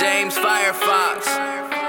James Firefox.